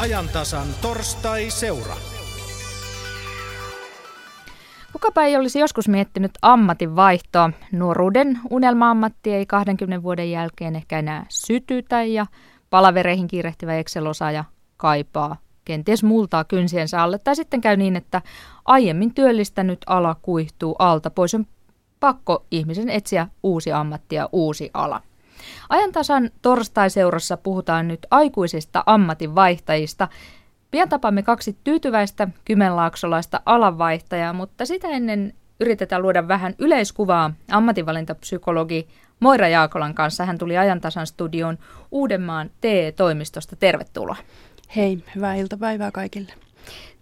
ajantasan torstai-seura. Kukapa ei olisi joskus miettinyt ammatin vaihtoa. Nuoruuden unelma-ammatti ei 20 vuoden jälkeen ehkä enää sytytä ja palavereihin kiirehtivä Excel-osaaja kaipaa kenties multaa kynsiensä alle. Tai sitten käy niin, että aiemmin työllistänyt ala kuihtuu alta pois. On pakko ihmisen etsiä uusi ammatti ja uusi ala. Ajantasan torstai-seurassa puhutaan nyt aikuisista ammatinvaihtajista. Pian tapamme kaksi tyytyväistä kymenlaaksolaista alanvaihtajaa, mutta sitä ennen yritetään luoda vähän yleiskuvaa ammatinvalintapsykologi Moira Jaakolan kanssa. Hän tuli ajantasan studioon Uudenmaan TE-toimistosta. Tervetuloa. Hei, hyvää iltapäivää kaikille.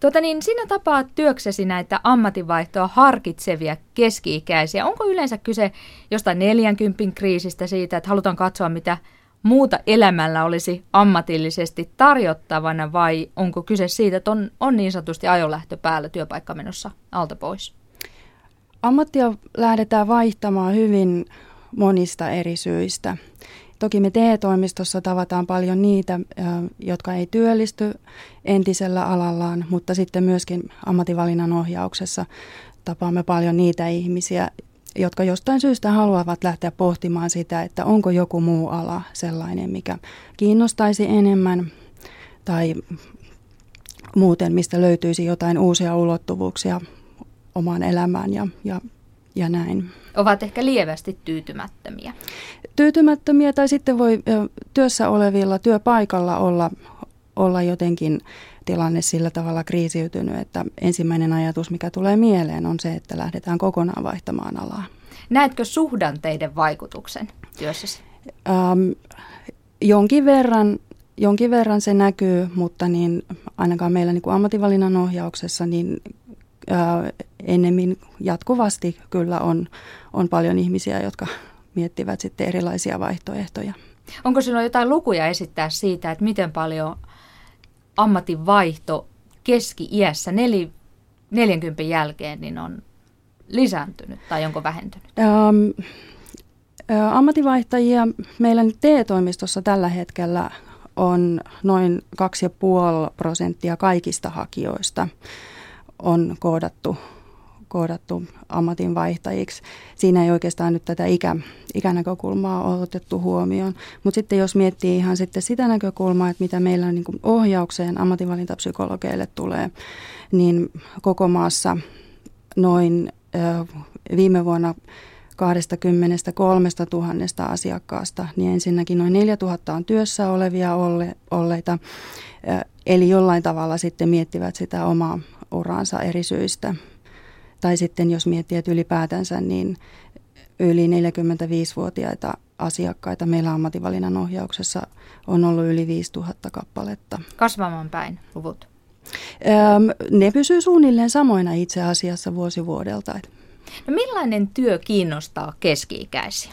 Tuota niin, sinä tapaat työksesi näitä ammatinvaihtoa harkitsevia keski-ikäisiä. Onko yleensä kyse jostain 40 kriisistä siitä, että halutaan katsoa, mitä muuta elämällä olisi ammatillisesti tarjottavana, vai onko kyse siitä, että on, on niin sanotusti ajolähtö päällä työpaikka menossa alta pois? Ammattia lähdetään vaihtamaan hyvin monista eri syistä. Toki me TE-toimistossa tavataan paljon niitä, jotka ei työllisty entisellä alallaan, mutta sitten myöskin ammatinvalinnan ohjauksessa tapaamme paljon niitä ihmisiä, jotka jostain syystä haluavat lähteä pohtimaan sitä, että onko joku muu ala sellainen, mikä kiinnostaisi enemmän tai muuten, mistä löytyisi jotain uusia ulottuvuuksia omaan elämään ja, ja, ja näin. Ovat ehkä lievästi tyytymättömiä. Tyytymättömiä tai sitten voi työssä olevilla työpaikalla olla, olla jotenkin tilanne sillä tavalla kriisiytynyt, että ensimmäinen ajatus, mikä tulee mieleen, on se, että lähdetään kokonaan vaihtamaan alaa. Näetkö suhdanteiden vaikutuksen työssäsi? Ähm, jonkin verran jonkin verran se näkyy, mutta niin ainakaan meillä niin kuin ammatinvalinnan ohjauksessa niin ää, ennemmin jatkuvasti kyllä on, on paljon ihmisiä, jotka miettivät sitten erilaisia vaihtoehtoja. Onko sinulla jotain lukuja esittää siitä, että miten paljon ammatinvaihto keski-iässä neli, 40 jälkeen niin on lisääntynyt tai onko vähentynyt? Ähm, ammatinvaihtajia meillä nyt TE-toimistossa tällä hetkellä on noin 2,5 prosenttia kaikista hakijoista on koodattu, koodattu ammatinvaihtajiksi. Siinä ei oikeastaan nyt tätä ikä, ikänäkökulmaa ole otettu huomioon. Mutta sitten jos miettii ihan sitten sitä näkökulmaa, että mitä meillä niin ohjaukseen ammatinvalintapsykologeille tulee, niin koko maassa noin viime vuonna 23 000 asiakkaasta, niin ensinnäkin noin 4 000 on työssä olevia olle, olleita, eli jollain tavalla sitten miettivät sitä omaa uraansa eri syistä. Tai sitten jos miettii, että ylipäätänsä, niin yli 45-vuotiaita asiakkaita meillä ammatinvalinnan ohjauksessa on ollut yli 5000 kappaletta. Kasvamaan päin luvut? ne pysyy suunnilleen samoina itse asiassa vuosi vuodelta. No millainen työ kiinnostaa keski-ikäisiä?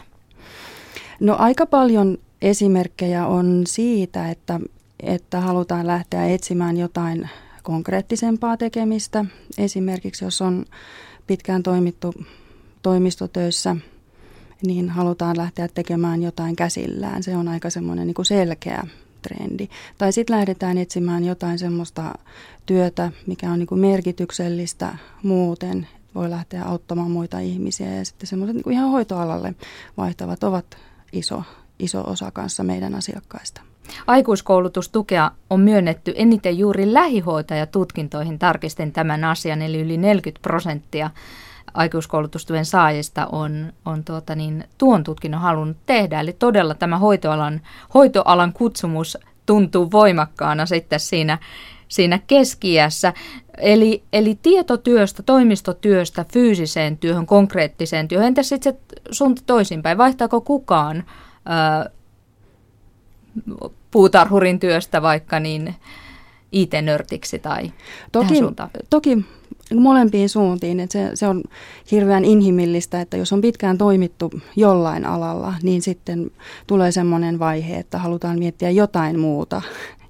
No aika paljon esimerkkejä on siitä, että, että halutaan lähteä etsimään jotain konkreettisempaa tekemistä. Esimerkiksi jos on pitkään toimittu toimistotöissä, niin halutaan lähteä tekemään jotain käsillään. Se on aika semmoinen niin kuin selkeä trendi. Tai sitten lähdetään etsimään jotain semmoista työtä, mikä on niin kuin merkityksellistä muuten, voi lähteä auttamaan muita ihmisiä ja sitten semmoiset niin ihan hoitoalalle vaihtavat ovat iso, iso osa kanssa meidän asiakkaista. Aikuiskoulutustukea on myönnetty eniten juuri lähihoitajatutkintoihin, tarkistin tämän asian, eli yli 40 prosenttia aikuiskoulutustuen saajista on, on tuota niin, tuon tutkinnon halunnut tehdä. Eli todella tämä hoitoalan, hoitoalan kutsumus tuntuu voimakkaana sitten siinä, siinä keskiässä. Eli, eli tietotyöstä, toimistotyöstä, fyysiseen työhön, konkreettiseen työhön. Entäs sitten suunta toisinpäin? Vaihtaako kukaan ää, puutarhurin työstä vaikka niin IT-nörtiksi tai toki, toki molempiin suuntiin. Että se, se on hirveän inhimillistä, että jos on pitkään toimittu jollain alalla, niin sitten tulee semmoinen vaihe, että halutaan miettiä jotain muuta.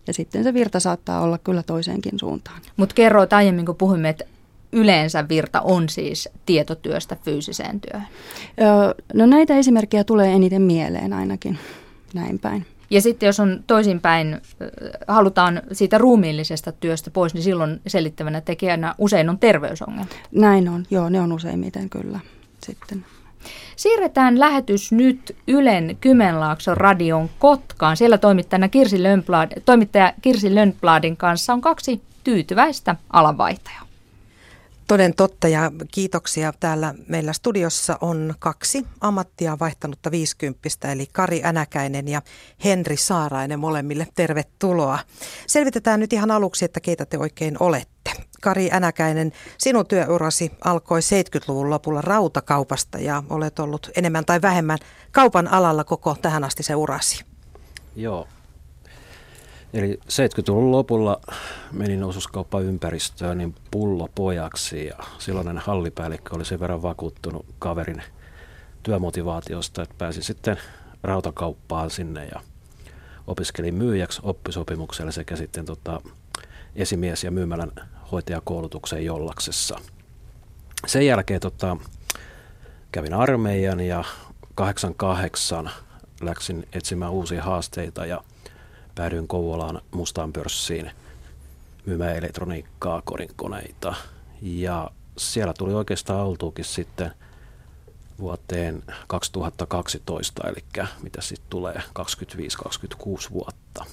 Ja sitten se virta saattaa olla kyllä toiseenkin suuntaan. Mutta kerroit aiemmin, kun puhuimme, että yleensä virta on siis tietotyöstä fyysiseen työhön. no näitä esimerkkejä tulee eniten mieleen ainakin näin päin. Ja sitten jos on toisinpäin, halutaan siitä ruumiillisesta työstä pois, niin silloin selittävänä tekijänä usein on terveysongelma. Näin on, joo, ne on useimmiten kyllä sitten. Siirretään lähetys nyt Ylen Kymenlaakson radion Kotkaan. Siellä toimittajana Kirsi Lönnblad, toimittaja Kirsi Lönnbladin kanssa on kaksi tyytyväistä alanvaihtajaa. Toden totta ja kiitoksia. Täällä meillä studiossa on kaksi ammattia vaihtanutta viisikymppistä, eli Kari Änäkäinen ja Henri Saarainen molemmille. Tervetuloa. Selvitetään nyt ihan aluksi, että keitä te oikein olette. Kari Änäkäinen, sinun työurasi alkoi 70-luvun lopulla rautakaupasta ja olet ollut enemmän tai vähemmän kaupan alalla koko tähän asti se urasi. Joo, Eli 70-luvun lopulla menin osuuskauppaympäristöön niin pullopojaksi ja silloinen hallipäällikkö oli sen verran vakuuttunut kaverin työmotivaatiosta, että pääsin sitten rautakauppaan sinne ja opiskelin myyjäksi oppisopimuksella sekä sitten tota, esimies- ja myymälän hoitajakoulutukseen Jollaksessa. Sen jälkeen tota, kävin armeijan ja 88 läksin etsimään uusia haasteita ja – päädyin Kouvolaan mustaan pörssiin myymään elektroniikkaa, korinkoneita. Ja siellä tuli oikeastaan oltuukin sitten vuoteen 2012, eli mitä sitten tulee 25-26 vuotta.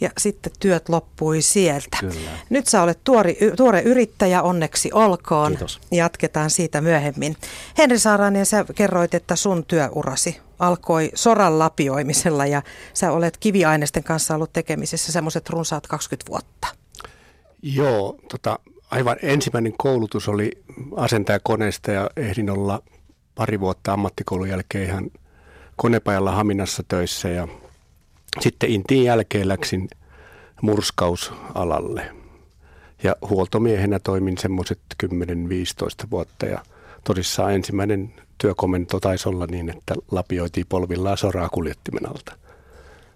Ja sitten työt loppui sieltä. Kyllä. Nyt sä olet tuori, tuore yrittäjä, onneksi olkoon. Kiitos. Jatketaan siitä myöhemmin. Henri Saarainen, sä kerroit, että sun työurasi alkoi soran lapioimisella ja sä olet kiviaineisten kanssa ollut tekemisissä semmoiset runsaat 20 vuotta. Joo, tota, aivan ensimmäinen koulutus oli asentajakoneesta ja ehdin olla pari vuotta ammattikoulun jälkeen ihan konepajalla Haminassa töissä ja sitten Intiin jälkeen läksin murskausalalle. Ja huoltomiehenä toimin semmoiset 10-15 vuotta ja tosissaan ensimmäinen työkomento taisi olla niin, että lapioitiin polvillaan soraa kuljettimen alta.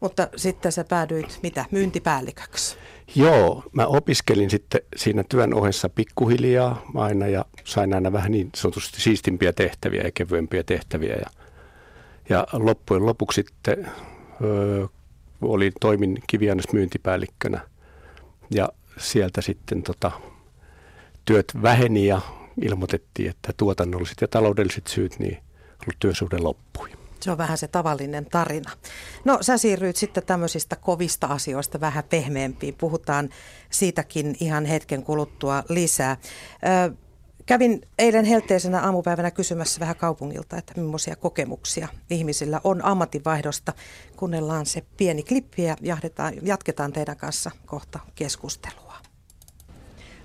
Mutta sitten sä päädyit mitä, myyntipäälliköksi? Joo, mä opiskelin sitten siinä työn ohessa pikkuhiljaa aina ja sain aina vähän niin sanotusti siistimpiä tehtäviä ja kevyempiä tehtäviä. Ja, ja loppujen lopuksi sitten öö, oli, toimin kiviannosmyyntipäällikkönä ja sieltä sitten tota, työt väheni ja ilmoitettiin, että tuotannolliset ja taloudelliset syyt, niin työsuhde loppui. Se on vähän se tavallinen tarina. No sä siirryit sitten tämmöisistä kovista asioista vähän pehmeämpiin. Puhutaan siitäkin ihan hetken kuluttua lisää. Kävin eilen helteisenä aamupäivänä kysymässä vähän kaupungilta, että millaisia kokemuksia ihmisillä on ammatinvaihdosta. Kuunnellaan se pieni klippi ja jatketaan teidän kanssa kohta keskustelua.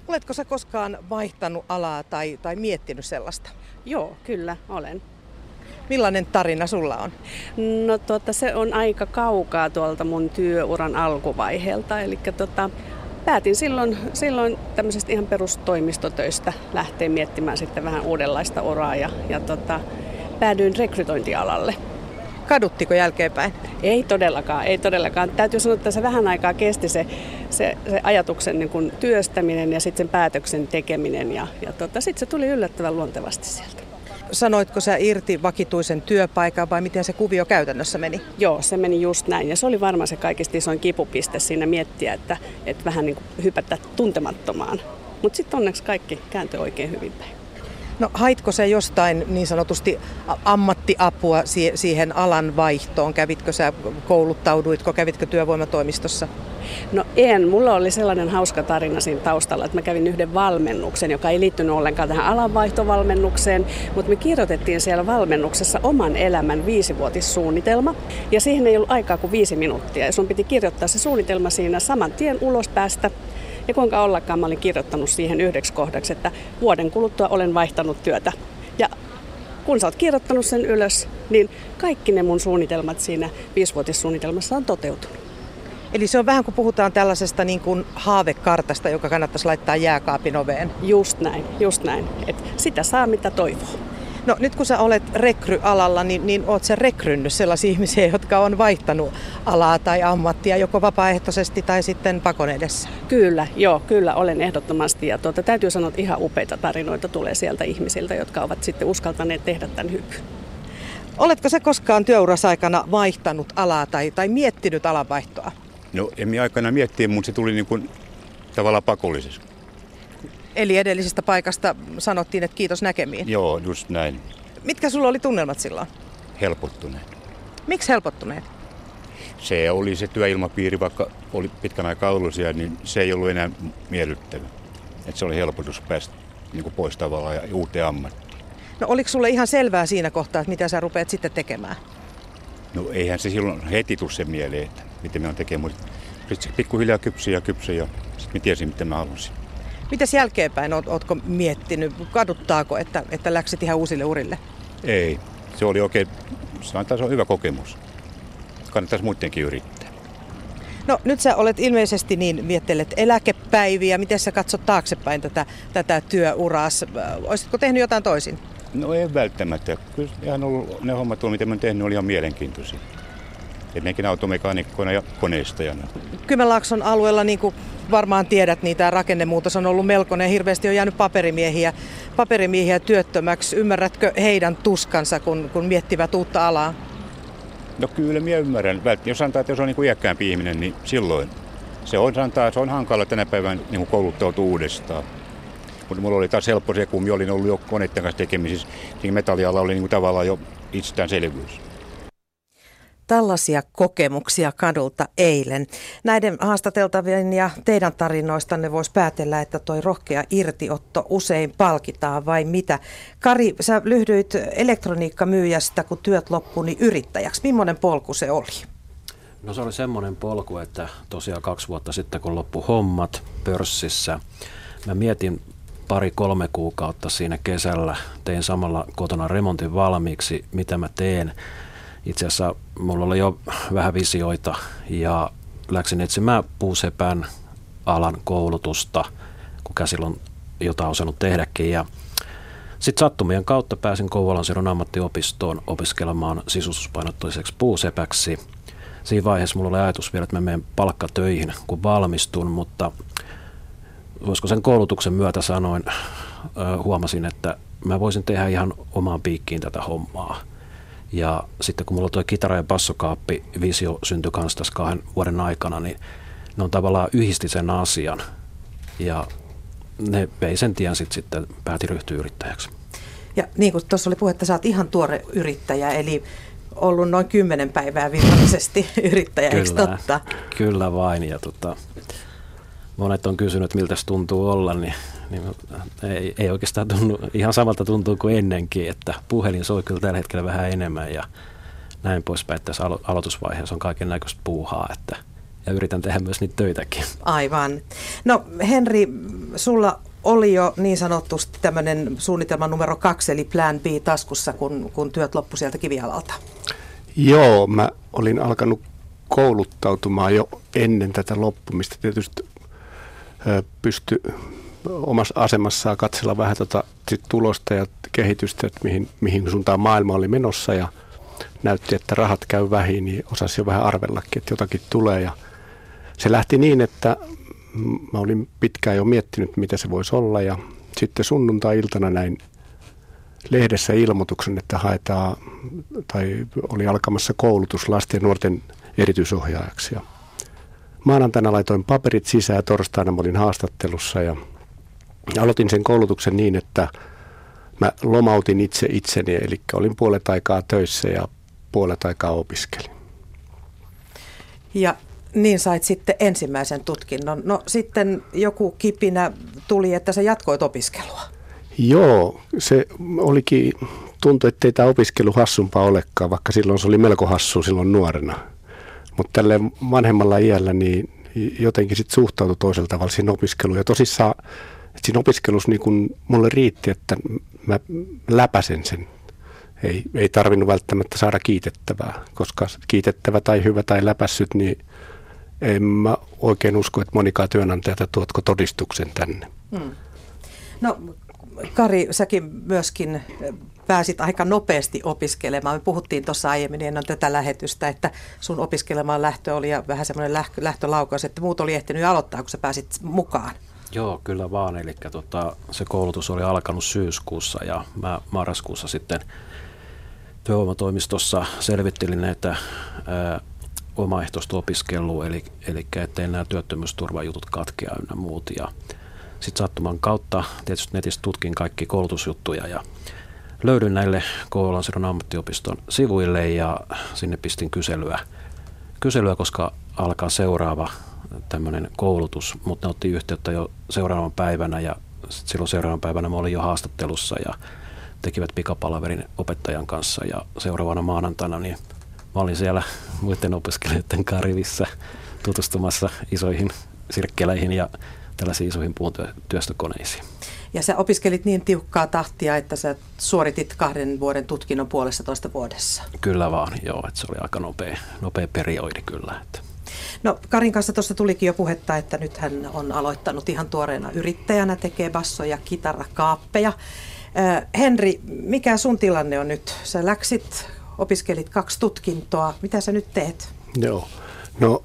Oletko sä koskaan vaihtanut alaa tai, tai miettinyt sellaista? Joo, kyllä olen. Millainen tarina sulla on? No tuota, se on aika kaukaa tuolta mun työuran alkuvaiheelta. Eli tota, päätin silloin, silloin tämmöisestä ihan perustoimistotöistä lähteä miettimään sitten vähän uudenlaista uraa ja, ja tota, päädyin rekrytointialalle. Kaduttiko jälkeenpäin? Ei todellakaan, ei todellakaan. Täytyy sanoa, että se vähän aikaa kesti se, se, se ajatuksen niin kuin työstäminen ja sitten sen päätöksen tekeminen ja, ja tota, sitten se tuli yllättävän luontevasti sieltä. Sanoitko sä irti vakituisen työpaikan vai miten se kuvio käytännössä meni? Joo, se meni just näin ja se oli varmaan se kaikista isoin kipupiste siinä miettiä, että, että vähän niin kuin hypätä tuntemattomaan. Mutta sitten onneksi kaikki kääntyi oikein hyvin päin. No haitko se jostain niin sanotusti ammattiapua siihen alan vaihtoon? Kävitkö sä, kouluttauduitko, kävitkö työvoimatoimistossa? No en. Mulla oli sellainen hauska tarina siinä taustalla, että mä kävin yhden valmennuksen, joka ei liittynyt ollenkaan tähän alanvaihtovalmennukseen, mutta me kirjoitettiin siellä valmennuksessa oman elämän viisivuotissuunnitelma. Ja siihen ei ollut aikaa kuin viisi minuuttia. Ja sun piti kirjoittaa se suunnitelma siinä saman tien ulos päästä ja kuinka ollakaan mä olin kirjoittanut siihen yhdeksi kohdaksi, että vuoden kuluttua olen vaihtanut työtä. Ja kun sä oot kirjoittanut sen ylös, niin kaikki ne mun suunnitelmat siinä viisivuotissuunnitelmassa on toteutunut. Eli se on vähän kuin puhutaan tällaisesta niin kuin haavekartasta, joka kannattaisi laittaa jääkaapin oveen. Just näin, just näin. Et sitä saa mitä toivoo. No nyt kun sä olet rekryalalla, niin, niin oot sä rekrynnyt sellaisia ihmisiä, jotka on vaihtanut alaa tai ammattia joko vapaaehtoisesti tai sitten pakon edessä? Kyllä, joo, kyllä olen ehdottomasti. Ja tuota, täytyy sanoa, että ihan upeita tarinoita tulee sieltä ihmisiltä, jotka ovat sitten uskaltaneet tehdä tämän hypyn. Oletko se koskaan työurasaikana vaihtanut alaa tai, tai miettinyt alanvaihtoa? No en minä aikana miettiä, mutta se tuli niin kuin tavallaan pakollisessa. Eli edellisestä paikasta sanottiin, että kiitos näkemiin. Joo, just näin. Mitkä sulla oli tunnelmat silloin? Helpottuneet. Miksi helpottuneet? Se oli se työilmapiiri, vaikka oli pitkän aikaa ollut siellä, niin se ei ollut enää miellyttävä. Et se oli helpotus päästä niin kuin pois tavallaan ja uuteen ammattiin. No oliko sulle ihan selvää siinä kohtaa, että mitä sä rupeat sitten tekemään? No eihän se silloin heti tule se mieleen, että miten me on tekemään, mutta sitten pikkuhiljaa kypsy ja kypsy ja sitten mä tiesin, mitä mä halusin. Mitäs jälkeenpäin, oot, ootko miettinyt, kaduttaako, että, että läksit ihan uusille urille? Ei, se oli oikein, se on hyvä kokemus. Kannattaisi muidenkin yrittää. No nyt sä olet ilmeisesti niin miettelet eläkepäiviä. Miten sä katsot taaksepäin tätä, tätä työuraa? Olisitko tehnyt jotain toisin? No ei välttämättä. Kyllä ihan ollut, ne hommat, mitä mä tehnyt, oli ihan mielenkiintoisia. Ennenkin automekaanikkoina ja koneistajana. Kymenlaakson alueella, niin kuin varmaan tiedät, niin tämä rakennemuutos on ollut melkoinen. Hirveästi on jäänyt paperimiehiä, paperimiehiä työttömäksi. Ymmärrätkö heidän tuskansa, kun, kun miettivät uutta alaa? No kyllä minä ymmärrän. Jos sanotaan, että jos on niin iäkkäämpi ihminen, niin silloin se on, sanotaan, se on hankala tänä päivänä niin kuin kouluttautua uudestaan. Mutta mulla oli taas helppo se, kun minä olin ollut jo koneiden kanssa tekemisissä. Siinä metalliala oli niin kuin tavallaan jo itsestäänselvyys. Tällaisia kokemuksia kadulta eilen. Näiden haastateltavien ja teidän tarinoistanne voisi päätellä, että toi rohkea irtiotto usein palkitaan vai mitä. Kari, sä lyhdyit elektroniikkamyyjästä, kun työt loppui, niin yrittäjäksi. Millainen polku se oli? No se oli semmoinen polku, että tosiaan kaksi vuotta sitten kun loppu hommat pörssissä, mä mietin pari-kolme kuukautta siinä kesällä, tein samalla kotona remontin valmiiksi, mitä mä teen – itse asiassa mulla oli jo vähän visioita ja läksin etsimään puusepän alan koulutusta, kun käsillä on jotain osannut tehdäkin. Ja sitten sattumien kautta pääsin Kouvolan Siron ammattiopistoon opiskelemaan sisustuspainottoiseksi puusepäksi. Siinä vaiheessa mulla oli ajatus vielä, että mä menen palkkatöihin, kun valmistun, mutta voisiko sen koulutuksen myötä sanoin, huomasin, että mä voisin tehdä ihan omaan piikkiin tätä hommaa. Ja sitten kun mulla tuo kitara- ja bassokaappi visio syntyi kanssa tässä kahden vuoden aikana, niin ne on tavallaan yhdisti sen asian. Ja ne vei sen tien sitten, sitten pääti ryhtyä yrittäjäksi. Ja niin kuin tuossa oli puhe, että sä oot ihan tuore yrittäjä, eli ollut noin kymmenen päivää virallisesti yrittäjä, kyllä, eikö totta? Kyllä vain, ja tota, monet on kysynyt, miltä se tuntuu olla, niin niin ei, ei oikeastaan tunnu, ihan samalta tuntuu kuin ennenkin, että puhelin soi kyllä tällä hetkellä vähän enemmän ja näin poispäin. Tässä alo- aloitusvaiheessa on kaiken näköistä puuhaa, että ja yritän tehdä myös niitä töitäkin. Aivan. No Henri, sulla oli jo niin sanotusti tämmöinen suunnitelma numero kaksi, eli plan B taskussa, kun, kun työt loppu sieltä kivialalta. Joo, mä olin alkanut kouluttautumaan jo ennen tätä loppumista. Tietysti pysty omassa asemassaan katsella vähän tota sit tulosta ja kehitystä, että mihin, mihin suuntaan maailma oli menossa ja näytti, että rahat käy vähin, niin osasi jo vähän arvellakin, että jotakin tulee. Ja se lähti niin, että mä olin pitkään jo miettinyt, mitä se voisi olla ja sitten sunnuntai-iltana näin lehdessä ilmoituksen, että haetaan, tai oli alkamassa koulutus lasten ja nuorten erityisohjaajaksi. Ja maanantaina laitoin paperit sisään, torstaina mä olin haastattelussa ja aloitin sen koulutuksen niin, että mä lomautin itse itseni, eli olin puolet aikaa töissä ja puolet aikaa opiskelin. Ja niin sait sitten ensimmäisen tutkinnon. No sitten joku kipinä tuli, että sä jatkoit opiskelua. Joo, se olikin, tuntui, ettei tämä opiskelu hassumpaa olekaan, vaikka silloin se oli melko hassu silloin nuorena. Mutta tälle vanhemmalla iällä niin jotenkin sitten suhtautui toisella tavalla siihen opiskeluun. Ja tosissaan et siinä opiskelussa niin kun mulle riitti, että mä läpäsen sen. Ei, ei tarvinnut välttämättä saada kiitettävää, koska kiitettävä tai hyvä tai läpässyt, niin en mä oikein usko, että monikaan työnantajata tuotko todistuksen tänne. Hmm. No Kari, säkin myöskin pääsit aika nopeasti opiskelemaan. Me puhuttiin tuossa aiemmin ennen tätä lähetystä, että sun opiskelemaan lähtö oli ja vähän semmoinen lähtölaukaus, että muut oli ehtinyt aloittaa, kun sä pääsit mukaan. Joo, kyllä vaan. Eli tota, se koulutus oli alkanut syyskuussa ja mä marraskuussa sitten työvoimatoimistossa selvittelin näitä omaehtoista opiskelua, eli, eli ettei nämä työttömyysturvajutut katkea ynnä muut. Ja sitten sattuman kautta tietysti netistä tutkin kaikki koulutusjuttuja ja löydyin näille Kouvolan ammattiopiston sivuille ja sinne pistin kyselyä, kyselyä koska alkaa seuraava tämmöinen koulutus, mutta ne otti yhteyttä jo seuraavan päivänä ja silloin seuraavan päivänä mä olin jo haastattelussa ja tekivät pikapalaverin opettajan kanssa ja seuraavana maanantaina niin mä olin siellä muiden opiskelijoiden karivissä tutustumassa isoihin sirkkeleihin ja tällaisiin isoihin puuntyöstökoneisiin. Ja sä opiskelit niin tiukkaa tahtia, että sä suoritit kahden vuoden tutkinnon puolessa toista vuodessa. Kyllä vaan, joo, että se oli aika nopea, nopea periodi kyllä. Että. No Karin kanssa tuossa tulikin jo puhetta, että nyt hän on aloittanut ihan tuoreena yrittäjänä, tekee bassoja, kitarakaappeja. Äh, Henri, mikä sun tilanne on nyt? Sä läksit, opiskelit kaksi tutkintoa. Mitä sä nyt teet? Joo, no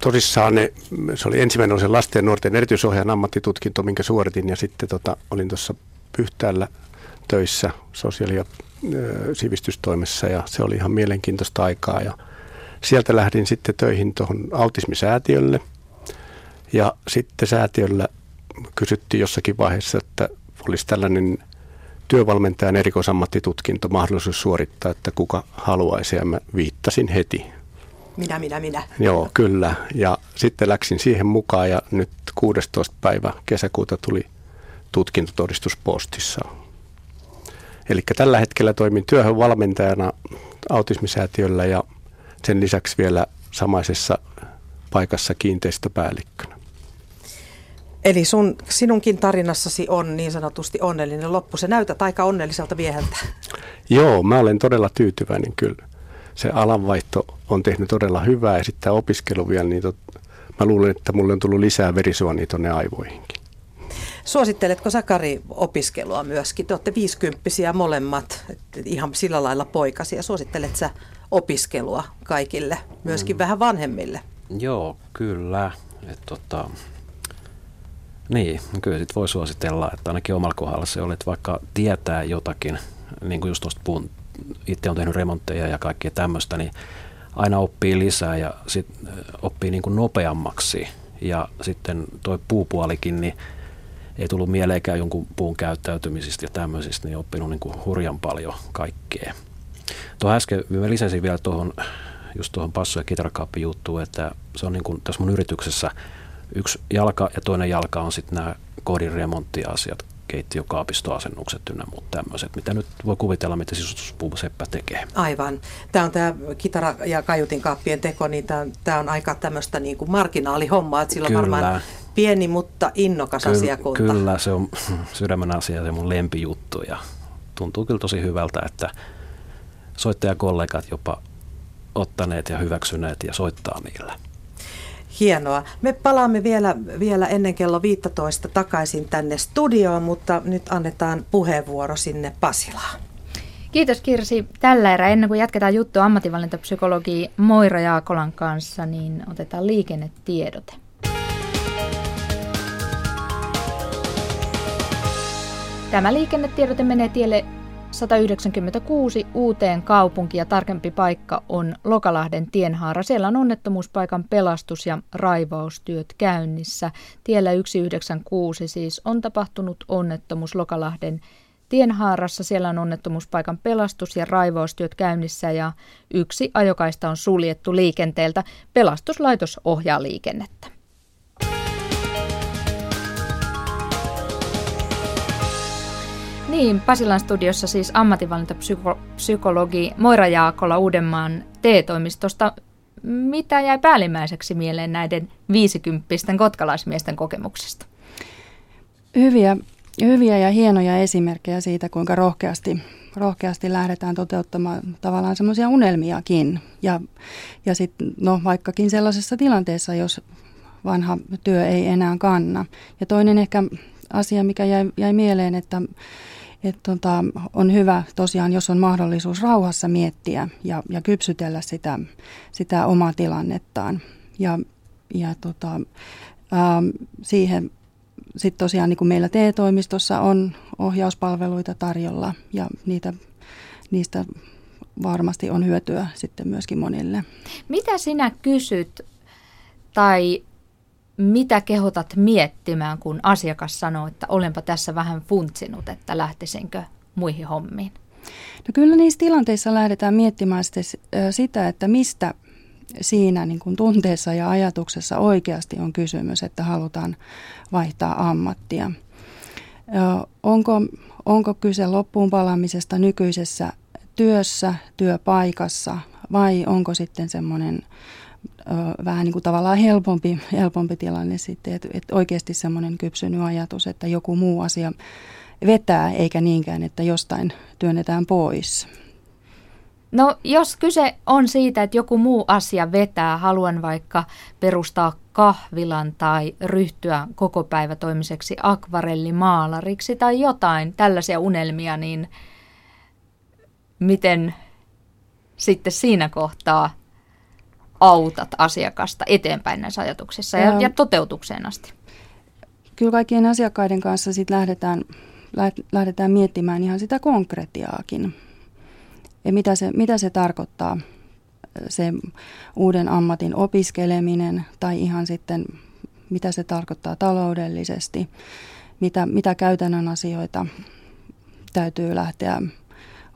tosissaan ne, se oli ensimmäinen oli se lasten ja nuorten erityisohjaajan ammattitutkinto, minkä suoritin ja sitten tota, olin tuossa Pyhtäällä töissä sosiaali- ja ö, sivistystoimessa ja se oli ihan mielenkiintoista aikaa ja sieltä lähdin sitten töihin tuohon autismisäätiölle ja sitten säätiöllä kysyttiin jossakin vaiheessa, että olisi tällainen työvalmentajan erikoisammattitutkinto mahdollisuus suorittaa, että kuka haluaisi ja mä viittasin heti minä, minä, minä. Joo, kyllä. Ja sitten läksin siihen mukaan ja nyt 16. päivä kesäkuuta tuli tutkintotodistus postissa. Eli tällä hetkellä toimin työhön valmentajana autismisäätiöllä ja sen lisäksi vielä samaisessa paikassa kiinteistöpäällikkönä. Eli sun, sinunkin tarinassasi on niin sanotusti onnellinen loppu. Se näytät aika onnelliselta vieheltä. Joo, mä olen todella tyytyväinen kyllä se alanvaihto on tehnyt todella hyvää ja sitten opiskelu vielä, niin tot, mä luulen, että mulle on tullut lisää verisuonia tuonne aivoihinkin. Suositteletko Sakari opiskelua myöskin? Te olette viisikymppisiä molemmat, ihan sillä lailla poikasia. Suosittelet sä opiskelua kaikille, myöskin mm. vähän vanhemmille? Joo, kyllä. Et, tota, niin, kyllä sit voi suositella, että ainakin omalla kohdalla se on, että vaikka tietää jotakin, niin kuin just tuosta puhun itse on tehnyt remontteja ja kaikkea tämmöistä, niin aina oppii lisää ja sit oppii niin kuin nopeammaksi. Ja sitten toi puupuolikin, niin ei tullut mieleenkään jonkun puun käyttäytymisistä ja tämmöisistä, niin oppinut niin kuin hurjan paljon kaikkea. Tuohon äsken mä lisäsin vielä tuohon just tuohon passo- ja kitarakaappi juttuun, että se on niin kuin tässä mun yrityksessä yksi jalka ja toinen jalka on sitten nämä koodin remonttiasiat, keittiökaapistoasennukset ynnä muut tämmöiset, mitä nyt voi kuvitella, mitä sisustuspuuseppä tekee. Aivan. Tämä on tämä kitara- ja kaiutinkaappien teko, niin tämä, tämä on aika tämmöistä niin kuin marginaalihommaa, että sillä on kyllä. varmaan pieni, mutta innokas Ky- asiakunta. Kyllä, se on sydämen asia, se mun lempijuttu ja tuntuu kyllä tosi hyvältä, että soittajakollegat jopa ottaneet ja hyväksyneet ja soittaa niillä. Hienoa. Me palaamme vielä, vielä ennen kello 15 takaisin tänne studioon, mutta nyt annetaan puheenvuoro sinne Pasilaan. Kiitos Kirsi. Tällä erää ennen kuin jatketaan juttua ammatinvalintapsykologi Moira Jaakolan kanssa, niin otetaan liikennetiedote. Tämä liikennetiedote menee tielle 196 uuteen kaupunki ja tarkempi paikka on Lokalahden tienhaara. Siellä on onnettomuuspaikan pelastus- ja raivaustyöt käynnissä. Tiellä 196 siis on tapahtunut onnettomuus Lokalahden tienhaarassa. Siellä on onnettomuuspaikan pelastus- ja raivaustyöt käynnissä ja yksi ajokaista on suljettu liikenteeltä. Pelastuslaitos ohjaa liikennettä. Niin, Pasilan studiossa siis ammatinvalintapsykologi Moira Jaakola Uudenmaan TE-toimistosta. Mitä jäi päällimmäiseksi mieleen näiden viisikymppisten kotkalaismiesten kokemuksista? Hyviä, hyviä ja hienoja esimerkkejä siitä, kuinka rohkeasti, rohkeasti lähdetään toteuttamaan tavallaan semmoisia unelmiakin. Ja, ja sitten no, vaikkakin sellaisessa tilanteessa, jos vanha työ ei enää kanna. Ja toinen ehkä asia, mikä jäi, jäi mieleen, että et tota, on hyvä tosiaan, jos on mahdollisuus rauhassa miettiä ja, ja kypsytellä sitä, sitä omaa tilannettaan. Ja, ja tota, ähm, siihen sitten tosiaan niin kuin meillä TE-toimistossa on ohjauspalveluita tarjolla ja niitä, niistä varmasti on hyötyä sitten myöskin monille. Mitä sinä kysyt tai mitä kehotat miettimään, kun asiakas sanoo, että olenpa tässä vähän funtsinut, että lähtisinkö muihin hommiin? No kyllä niissä tilanteissa lähdetään miettimään sitä, että mistä siinä niin kuin tunteessa ja ajatuksessa oikeasti on kysymys, että halutaan vaihtaa ammattia. Onko, onko kyse loppuun palaamisesta nykyisessä työssä, työpaikassa vai onko sitten semmoinen vähän niin kuin tavallaan helpompi, helpompi tilanne sitten, että, että oikeasti semmoinen kypsynyt ajatus, että joku muu asia vetää, eikä niinkään, että jostain työnnetään pois. No jos kyse on siitä, että joku muu asia vetää, haluan vaikka perustaa kahvilan tai ryhtyä koko toimiseksi akvarellimaalariksi tai jotain tällaisia unelmia, niin miten sitten siinä kohtaa autat asiakasta eteenpäin näissä ajatuksissa ja, ja toteutukseen asti? Kyllä kaikkien asiakkaiden kanssa sit lähdetään, lähdetään miettimään ihan sitä konkretiaakin. Ja mitä se, mitä se tarkoittaa, se uuden ammatin opiskeleminen tai ihan sitten mitä se tarkoittaa taloudellisesti, mitä, mitä käytännön asioita täytyy lähteä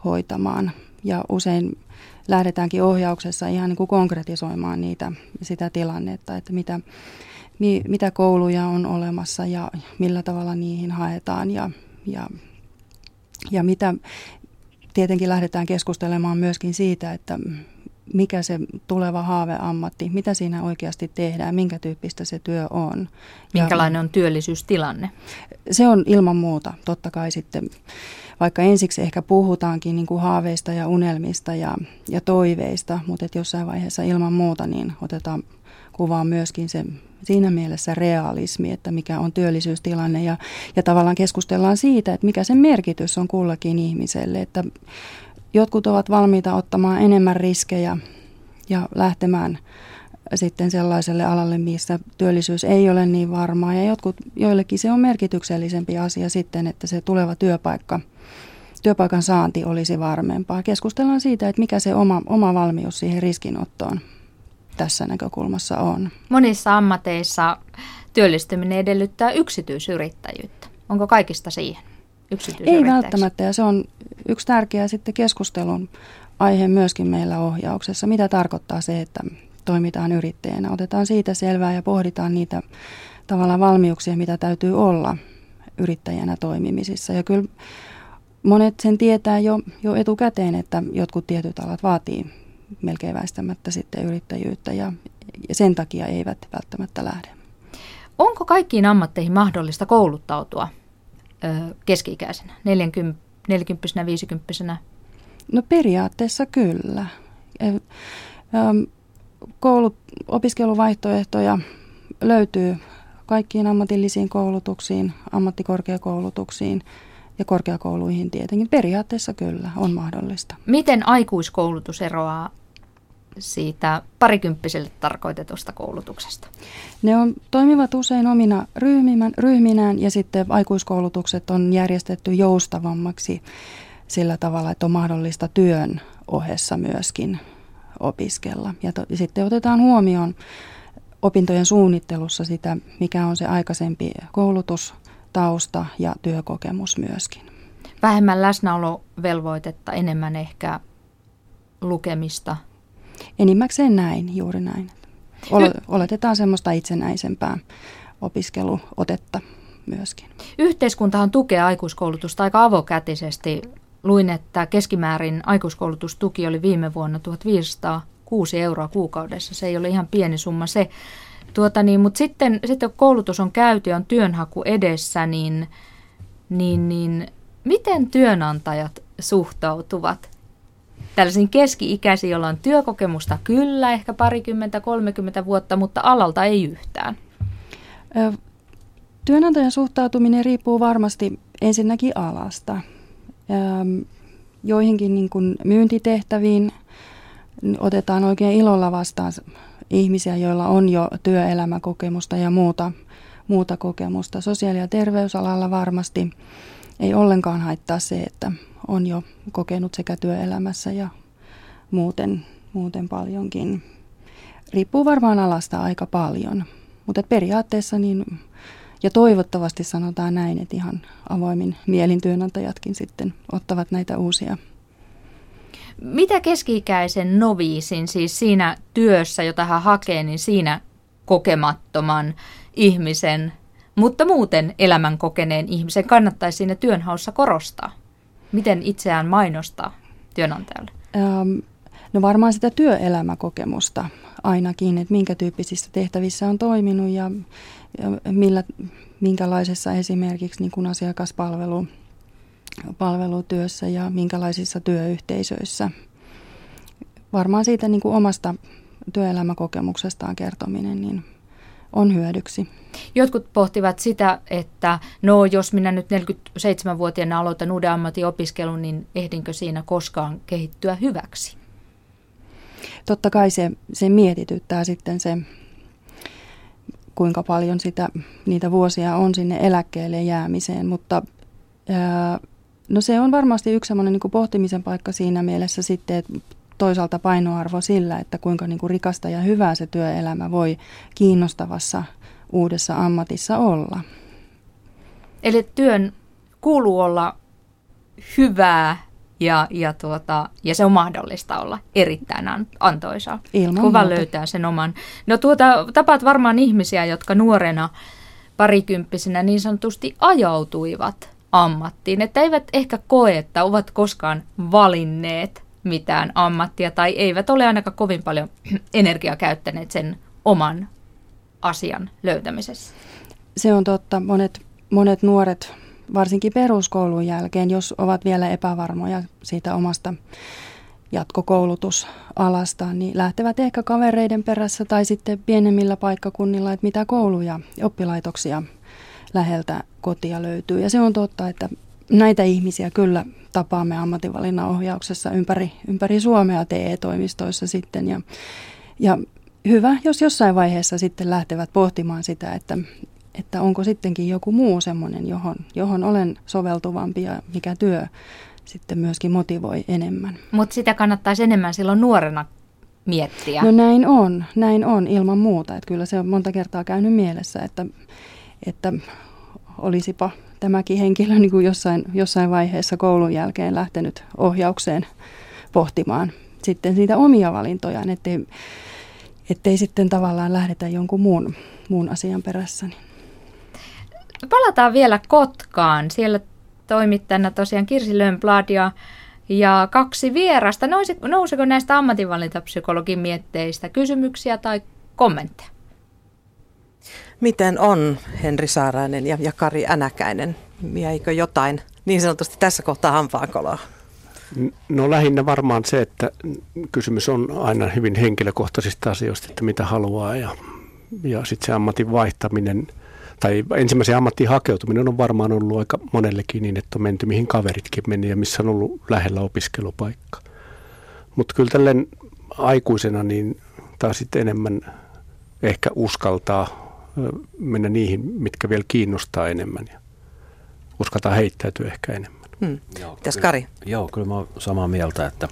hoitamaan. Ja usein lähdetäänkin ohjauksessa ihan niin kuin konkretisoimaan niitä, sitä tilannetta, että mitä, mi, mitä kouluja on olemassa ja millä tavalla niihin haetaan ja, ja, ja mitä tietenkin lähdetään keskustelemaan myöskin siitä, että mikä se tuleva haaveammatti, mitä siinä oikeasti tehdään, minkä tyyppistä se työ on. Minkälainen on työllisyystilanne? Se on ilman muuta, totta kai sitten, vaikka ensiksi ehkä puhutaankin niin kuin haaveista ja unelmista ja, ja toiveista, mutta että jossain vaiheessa ilman muuta niin otetaan kuvaan myöskin se siinä mielessä realismi, että mikä on työllisyystilanne ja, ja tavallaan keskustellaan siitä, että mikä sen merkitys on kullakin ihmiselle, että Jotkut ovat valmiita ottamaan enemmän riskejä ja lähtemään sitten sellaiselle alalle, missä työllisyys ei ole niin varmaa. Ja jotkut, joillekin se on merkityksellisempi asia sitten, että se tuleva työpaikka, työpaikan saanti olisi varmempaa. Keskustellaan siitä, että mikä se oma, oma valmius siihen riskinottoon tässä näkökulmassa on. Monissa ammateissa työllistyminen edellyttää yksityisyrittäjyyttä. Onko kaikista siihen? Ei välttämättä ja se on yksi tärkeä sitten keskustelun aihe myöskin meillä ohjauksessa. Mitä tarkoittaa se, että toimitaan yrittäjänä? Otetaan siitä selvää ja pohditaan niitä tavallaan valmiuksia, mitä täytyy olla yrittäjänä toimimisissa. Ja kyllä monet sen tietää jo, jo etukäteen, että jotkut tietyt alat vaatii melkein väistämättä sitten yrittäjyyttä ja, ja sen takia eivät välttämättä lähde. Onko kaikkiin ammatteihin mahdollista kouluttautua keski-ikäisenä, 40, 40 50 No periaatteessa kyllä. Koulut, opiskeluvaihtoehtoja löytyy kaikkiin ammatillisiin koulutuksiin, ammattikorkeakoulutuksiin ja korkeakouluihin tietenkin. Periaatteessa kyllä on mahdollista. Miten aikuiskoulutus eroaa siitä parikymppiselle tarkoitetusta koulutuksesta? Ne on, toimivat usein omina ryhmimän, ryhminään ja sitten aikuiskoulutukset on järjestetty joustavammaksi sillä tavalla, että on mahdollista työn ohessa myöskin opiskella. Ja, to, ja sitten otetaan huomioon opintojen suunnittelussa sitä, mikä on se aikaisempi koulutustausta ja työkokemus myöskin. Vähemmän läsnäolovelvoitetta, enemmän ehkä lukemista, Enimmäkseen näin, juuri näin. Oletetaan semmoista itsenäisempää opiskeluotetta myöskin. Yhteiskuntahan tukee aikuiskoulutusta aika avokätisesti. Luin, että keskimäärin aikuiskoulutustuki oli viime vuonna 1506 euroa kuukaudessa. Se ei ole ihan pieni summa se. Tuota niin, mutta sitten, sitten kun koulutus on käyty ja on työnhaku edessä, niin, niin, niin miten työnantajat suhtautuvat tällaisiin keski-ikäisiin, joilla on työkokemusta kyllä, ehkä parikymmentä, kolmekymmentä vuotta, mutta alalta ei yhtään? Työnantajan suhtautuminen riippuu varmasti ensinnäkin alasta. Joihinkin niin kuin myyntitehtäviin otetaan oikein ilolla vastaan ihmisiä, joilla on jo työelämäkokemusta ja muuta, muuta kokemusta. Sosiaali- ja terveysalalla varmasti ei ollenkaan haittaa se, että on jo kokenut sekä työelämässä ja muuten, muuten paljonkin. Riippuu varmaan alasta aika paljon, mutta periaatteessa niin, ja toivottavasti sanotaan näin, että ihan avoimin mielin työnantajatkin sitten ottavat näitä uusia mitä keski-ikäisen noviisin, siis siinä työssä, jota hän hakee, niin siinä kokemattoman ihmisen, mutta muuten elämän kokeneen ihmisen kannattaisi siinä työnhaussa korostaa? Miten itseään mainostaa työnantajalle? Ähm, no varmaan sitä työelämäkokemusta ainakin, että minkä tyyppisissä tehtävissä on toiminut ja, ja millä, minkälaisessa esimerkiksi niin kuin asiakaspalvelu palvelutyössä ja minkälaisissa työyhteisöissä. Varmaan siitä niin kuin omasta työelämäkokemuksestaan kertominen niin on hyödyksi. Jotkut pohtivat sitä, että no jos minä nyt 47-vuotiaana aloitan uuden ammatin opiskelun, niin ehdinkö siinä koskaan kehittyä hyväksi? Totta kai se, se mietityttää sitten se, kuinka paljon sitä, niitä vuosia on sinne eläkkeelle jäämiseen, mutta ää, No se on varmasti yksi sellainen niin pohtimisen paikka siinä mielessä sitten, että toisaalta painoarvo sillä, että kuinka niin kuin rikasta ja hyvää se työelämä voi kiinnostavassa uudessa ammatissa olla. Eli työn kuuluu olla hyvää ja, ja, tuota, ja se on mahdollista olla erittäin antoisaa. Ilman Kuva muuta. löytää sen oman. No tuota, tapaat varmaan ihmisiä, jotka nuorena parikymppisenä niin sanotusti ajautuivat ammattiin, että eivät ehkä koe, että ovat koskaan valinneet mitään ammattia tai eivät ole ainakaan kovin paljon energiaa käyttäneet sen oman asian löytämisessä. Se on totta. Monet, monet nuoret, varsinkin peruskoulun jälkeen, jos ovat vielä epävarmoja siitä omasta jatkokoulutusalasta, niin lähtevät ehkä kavereiden perässä tai sitten pienemmillä paikkakunnilla, että mitä kouluja, oppilaitoksia läheltä kotia löytyy. Ja se on totta, että näitä ihmisiä kyllä tapaamme ammatinvalinnan ohjauksessa ympäri, ympäri Suomea TE-toimistoissa sitten. Ja, ja hyvä, jos jossain vaiheessa sitten lähtevät pohtimaan sitä, että, että onko sittenkin joku muu semmoinen, johon, johon olen soveltuvampi ja mikä työ sitten myöskin motivoi enemmän. Mutta sitä kannattaisi enemmän silloin nuorena miettiä. No näin on, näin on ilman muuta. Että kyllä se on monta kertaa käynyt mielessä, että, että olisipa tämäkin henkilö niin kuin jossain, jossain vaiheessa koulun jälkeen lähtenyt ohjaukseen pohtimaan sitten siitä omia valintojaan, ettei, ettei sitten tavallaan lähdetä jonkun muun, muun asian perässä. Palataan vielä Kotkaan. Siellä toimittajana tosiaan Kirsi Lönnblad ja, ja kaksi vierasta. Nousiko näistä ammatinvalintapsykologin mietteistä kysymyksiä tai kommentteja? Miten on Henri Saarainen ja, ja Kari Änäkäinen? Jäikö jotain niin sanotusti tässä kohtaa hampaankoloa? No lähinnä varmaan se, että kysymys on aina hyvin henkilökohtaisista asioista, että mitä haluaa ja, ja sitten se ammatin vaihtaminen tai ensimmäisen ammattiin hakeutuminen on varmaan ollut aika monellekin niin, että on menty mihin kaveritkin meni ja missä on ollut lähellä opiskelupaikka. Mutta kyllä tälleen aikuisena niin taas sitten enemmän ehkä uskaltaa mennä niihin, mitkä vielä kiinnostaa enemmän ja uskaltaa heittäytyä ehkä enemmän. Hmm. Joo, Mitäs Kari? Joo, kyllä mä oon samaa mieltä, että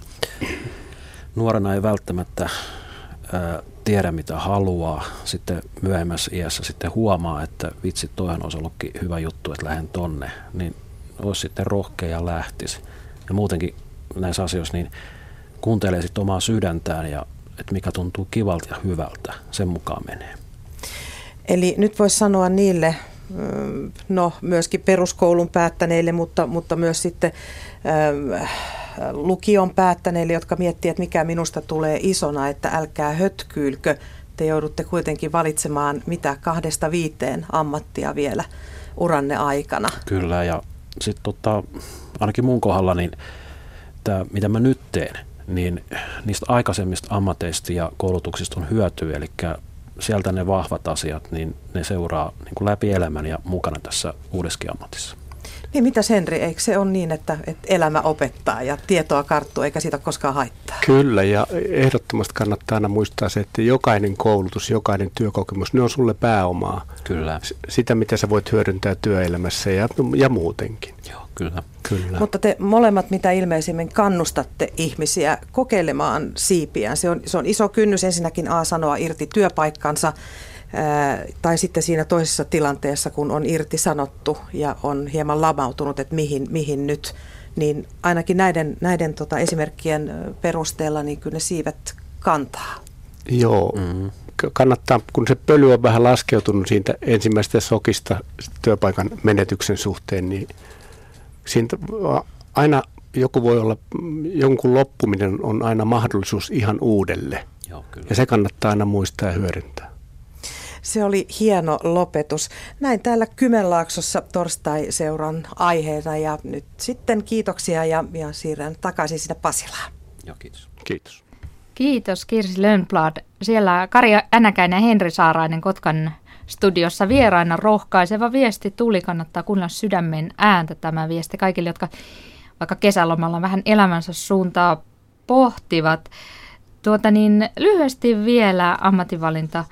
nuorena ei välttämättä ää, tiedä mitä haluaa. Sitten myöhemmässä iässä sitten huomaa, että vitsi, toihan olisi ollutkin hyvä juttu, että lähden tonne. Niin olisi sitten rohkea ja lähtisi. Ja muutenkin näissä asioissa niin kuuntelee sitten omaa sydäntään ja että mikä tuntuu kivalta ja hyvältä, sen mukaan menee. Eli nyt voisi sanoa niille, no myöskin peruskoulun päättäneille, mutta, mutta myös sitten lukion päättäneille, jotka miettii, että mikä minusta tulee isona, että älkää hötkyylkö. Te joudutte kuitenkin valitsemaan mitä kahdesta viiteen ammattia vielä uranne aikana. Kyllä ja sitten tota, ainakin mun kohdalla, niin tämä, mitä mä nyt teen, niin niistä aikaisemmista ammateista ja koulutuksista on hyötyä, eli sieltä ne vahvat asiat, niin ne seuraa niin kuin läpi elämän ja mukana tässä uudessakin ammatissa. Niin mitä Henri, eikö se ole niin, että, että elämä opettaa ja tietoa karttuu eikä siitä koskaan haittaa? Kyllä ja ehdottomasti kannattaa aina muistaa se, että jokainen koulutus, jokainen työkokemus, ne on sulle pääomaa. Kyllä. Sitä, mitä sä voit hyödyntää työelämässä ja, ja muutenkin. Joo, kyllä. Kyllä. Mutta te molemmat mitä ilmeisimmin kannustatte ihmisiä kokeilemaan siipiään. Se on, se on iso kynnys ensinnäkin A sanoa irti työpaikkansa tai sitten siinä toisessa tilanteessa, kun on irti sanottu ja on hieman lamautunut, että mihin, mihin nyt, niin ainakin näiden, näiden tota esimerkkien perusteella niin kyllä ne siivet kantaa. Joo, mm-hmm. kannattaa, kun se pöly on vähän laskeutunut siitä ensimmäisestä sokista työpaikan menetyksen suhteen, niin siitä aina joku voi olla, jonkun loppuminen on aina mahdollisuus ihan uudelle. Joo, kyllä. Ja se kannattaa aina muistaa ja hyödyntää. Se oli hieno lopetus. Näin täällä Kymenlaaksossa torstai-seuran aiheena ja nyt sitten kiitoksia ja, ja siirrän takaisin sinne Pasilaan. Joo, kiitos. Kiitos. Kiitos Kirsi Lönnblad. Siellä Kari Änäkäinen ja Henri Saarainen Kotkan studiossa vieraina rohkaiseva viesti tuli. Kannattaa kuunnella sydämen ääntä tämä viesti kaikille, jotka vaikka kesälomalla vähän elämänsä suuntaa pohtivat. Tuota niin, lyhyesti vielä ammatinvalinta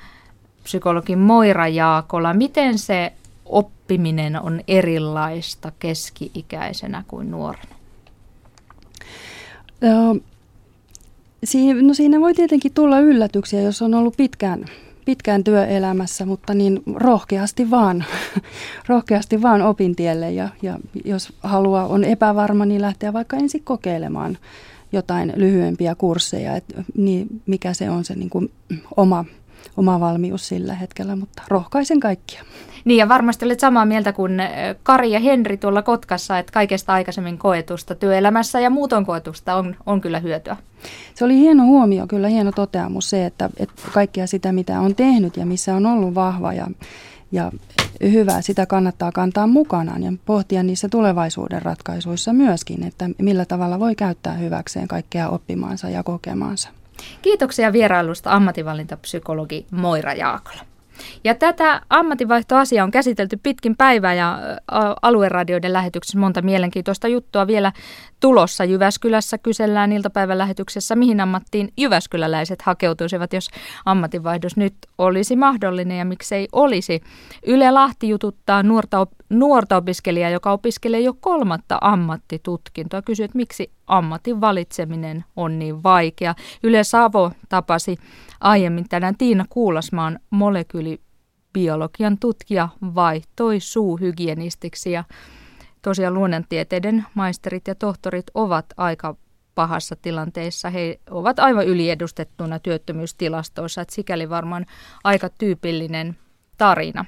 psykologi Moira Jaakola. Miten se oppiminen on erilaista keski-ikäisenä kuin nuorena? No, siinä voi tietenkin tulla yllätyksiä, jos on ollut pitkään, pitkään työelämässä, mutta niin rohkeasti vaan, rohkeasti vaan opintielle ja, ja jos haluaa, on epävarma, niin lähteä vaikka ensin kokeilemaan jotain lyhyempiä kursseja, että niin mikä se on se niin kuin oma oma valmius sillä hetkellä, mutta rohkaisen kaikkia. Niin ja varmasti olet samaa mieltä kuin Kari ja Henri tuolla Kotkassa, että kaikesta aikaisemmin koetusta työelämässä ja muuton koetusta on, on kyllä hyötyä. Se oli hieno huomio, kyllä hieno toteamus se, että, että kaikkea sitä mitä on tehnyt ja missä on ollut vahva ja, ja hyvä, sitä kannattaa kantaa mukanaan ja pohtia niissä tulevaisuuden ratkaisuissa myöskin, että millä tavalla voi käyttää hyväkseen kaikkea oppimaansa ja kokemaansa. Kiitoksia vierailusta ammatinvalintapsykologi Moira Jaakola. Ja tätä ammatinvaihtoasiaa on käsitelty pitkin päivää ja alueradioiden lähetyksessä monta mielenkiintoista juttua vielä tulossa. Jyväskylässä kysellään iltapäivän lähetyksessä, mihin ammattiin jyväskyläläiset hakeutuisivat, jos ammatinvaihdos nyt olisi mahdollinen ja miksei olisi. Yle Lahti jututtaa nuorta, nuorta opiskelijaa, joka opiskelee jo kolmatta ammattitutkintoa. Kysyy, että miksi ammatin valitseminen on niin vaikea. Yle Savo tapasi aiemmin tänään Tiina Kuulasmaan molekyylibiologian tutkija vaihtoi suuhygienistiksi ja tosiaan luonnontieteiden maisterit ja tohtorit ovat aika pahassa tilanteessa. He ovat aivan yliedustettuna työttömyystilastoissa, että sikäli varmaan aika tyypillinen tarina.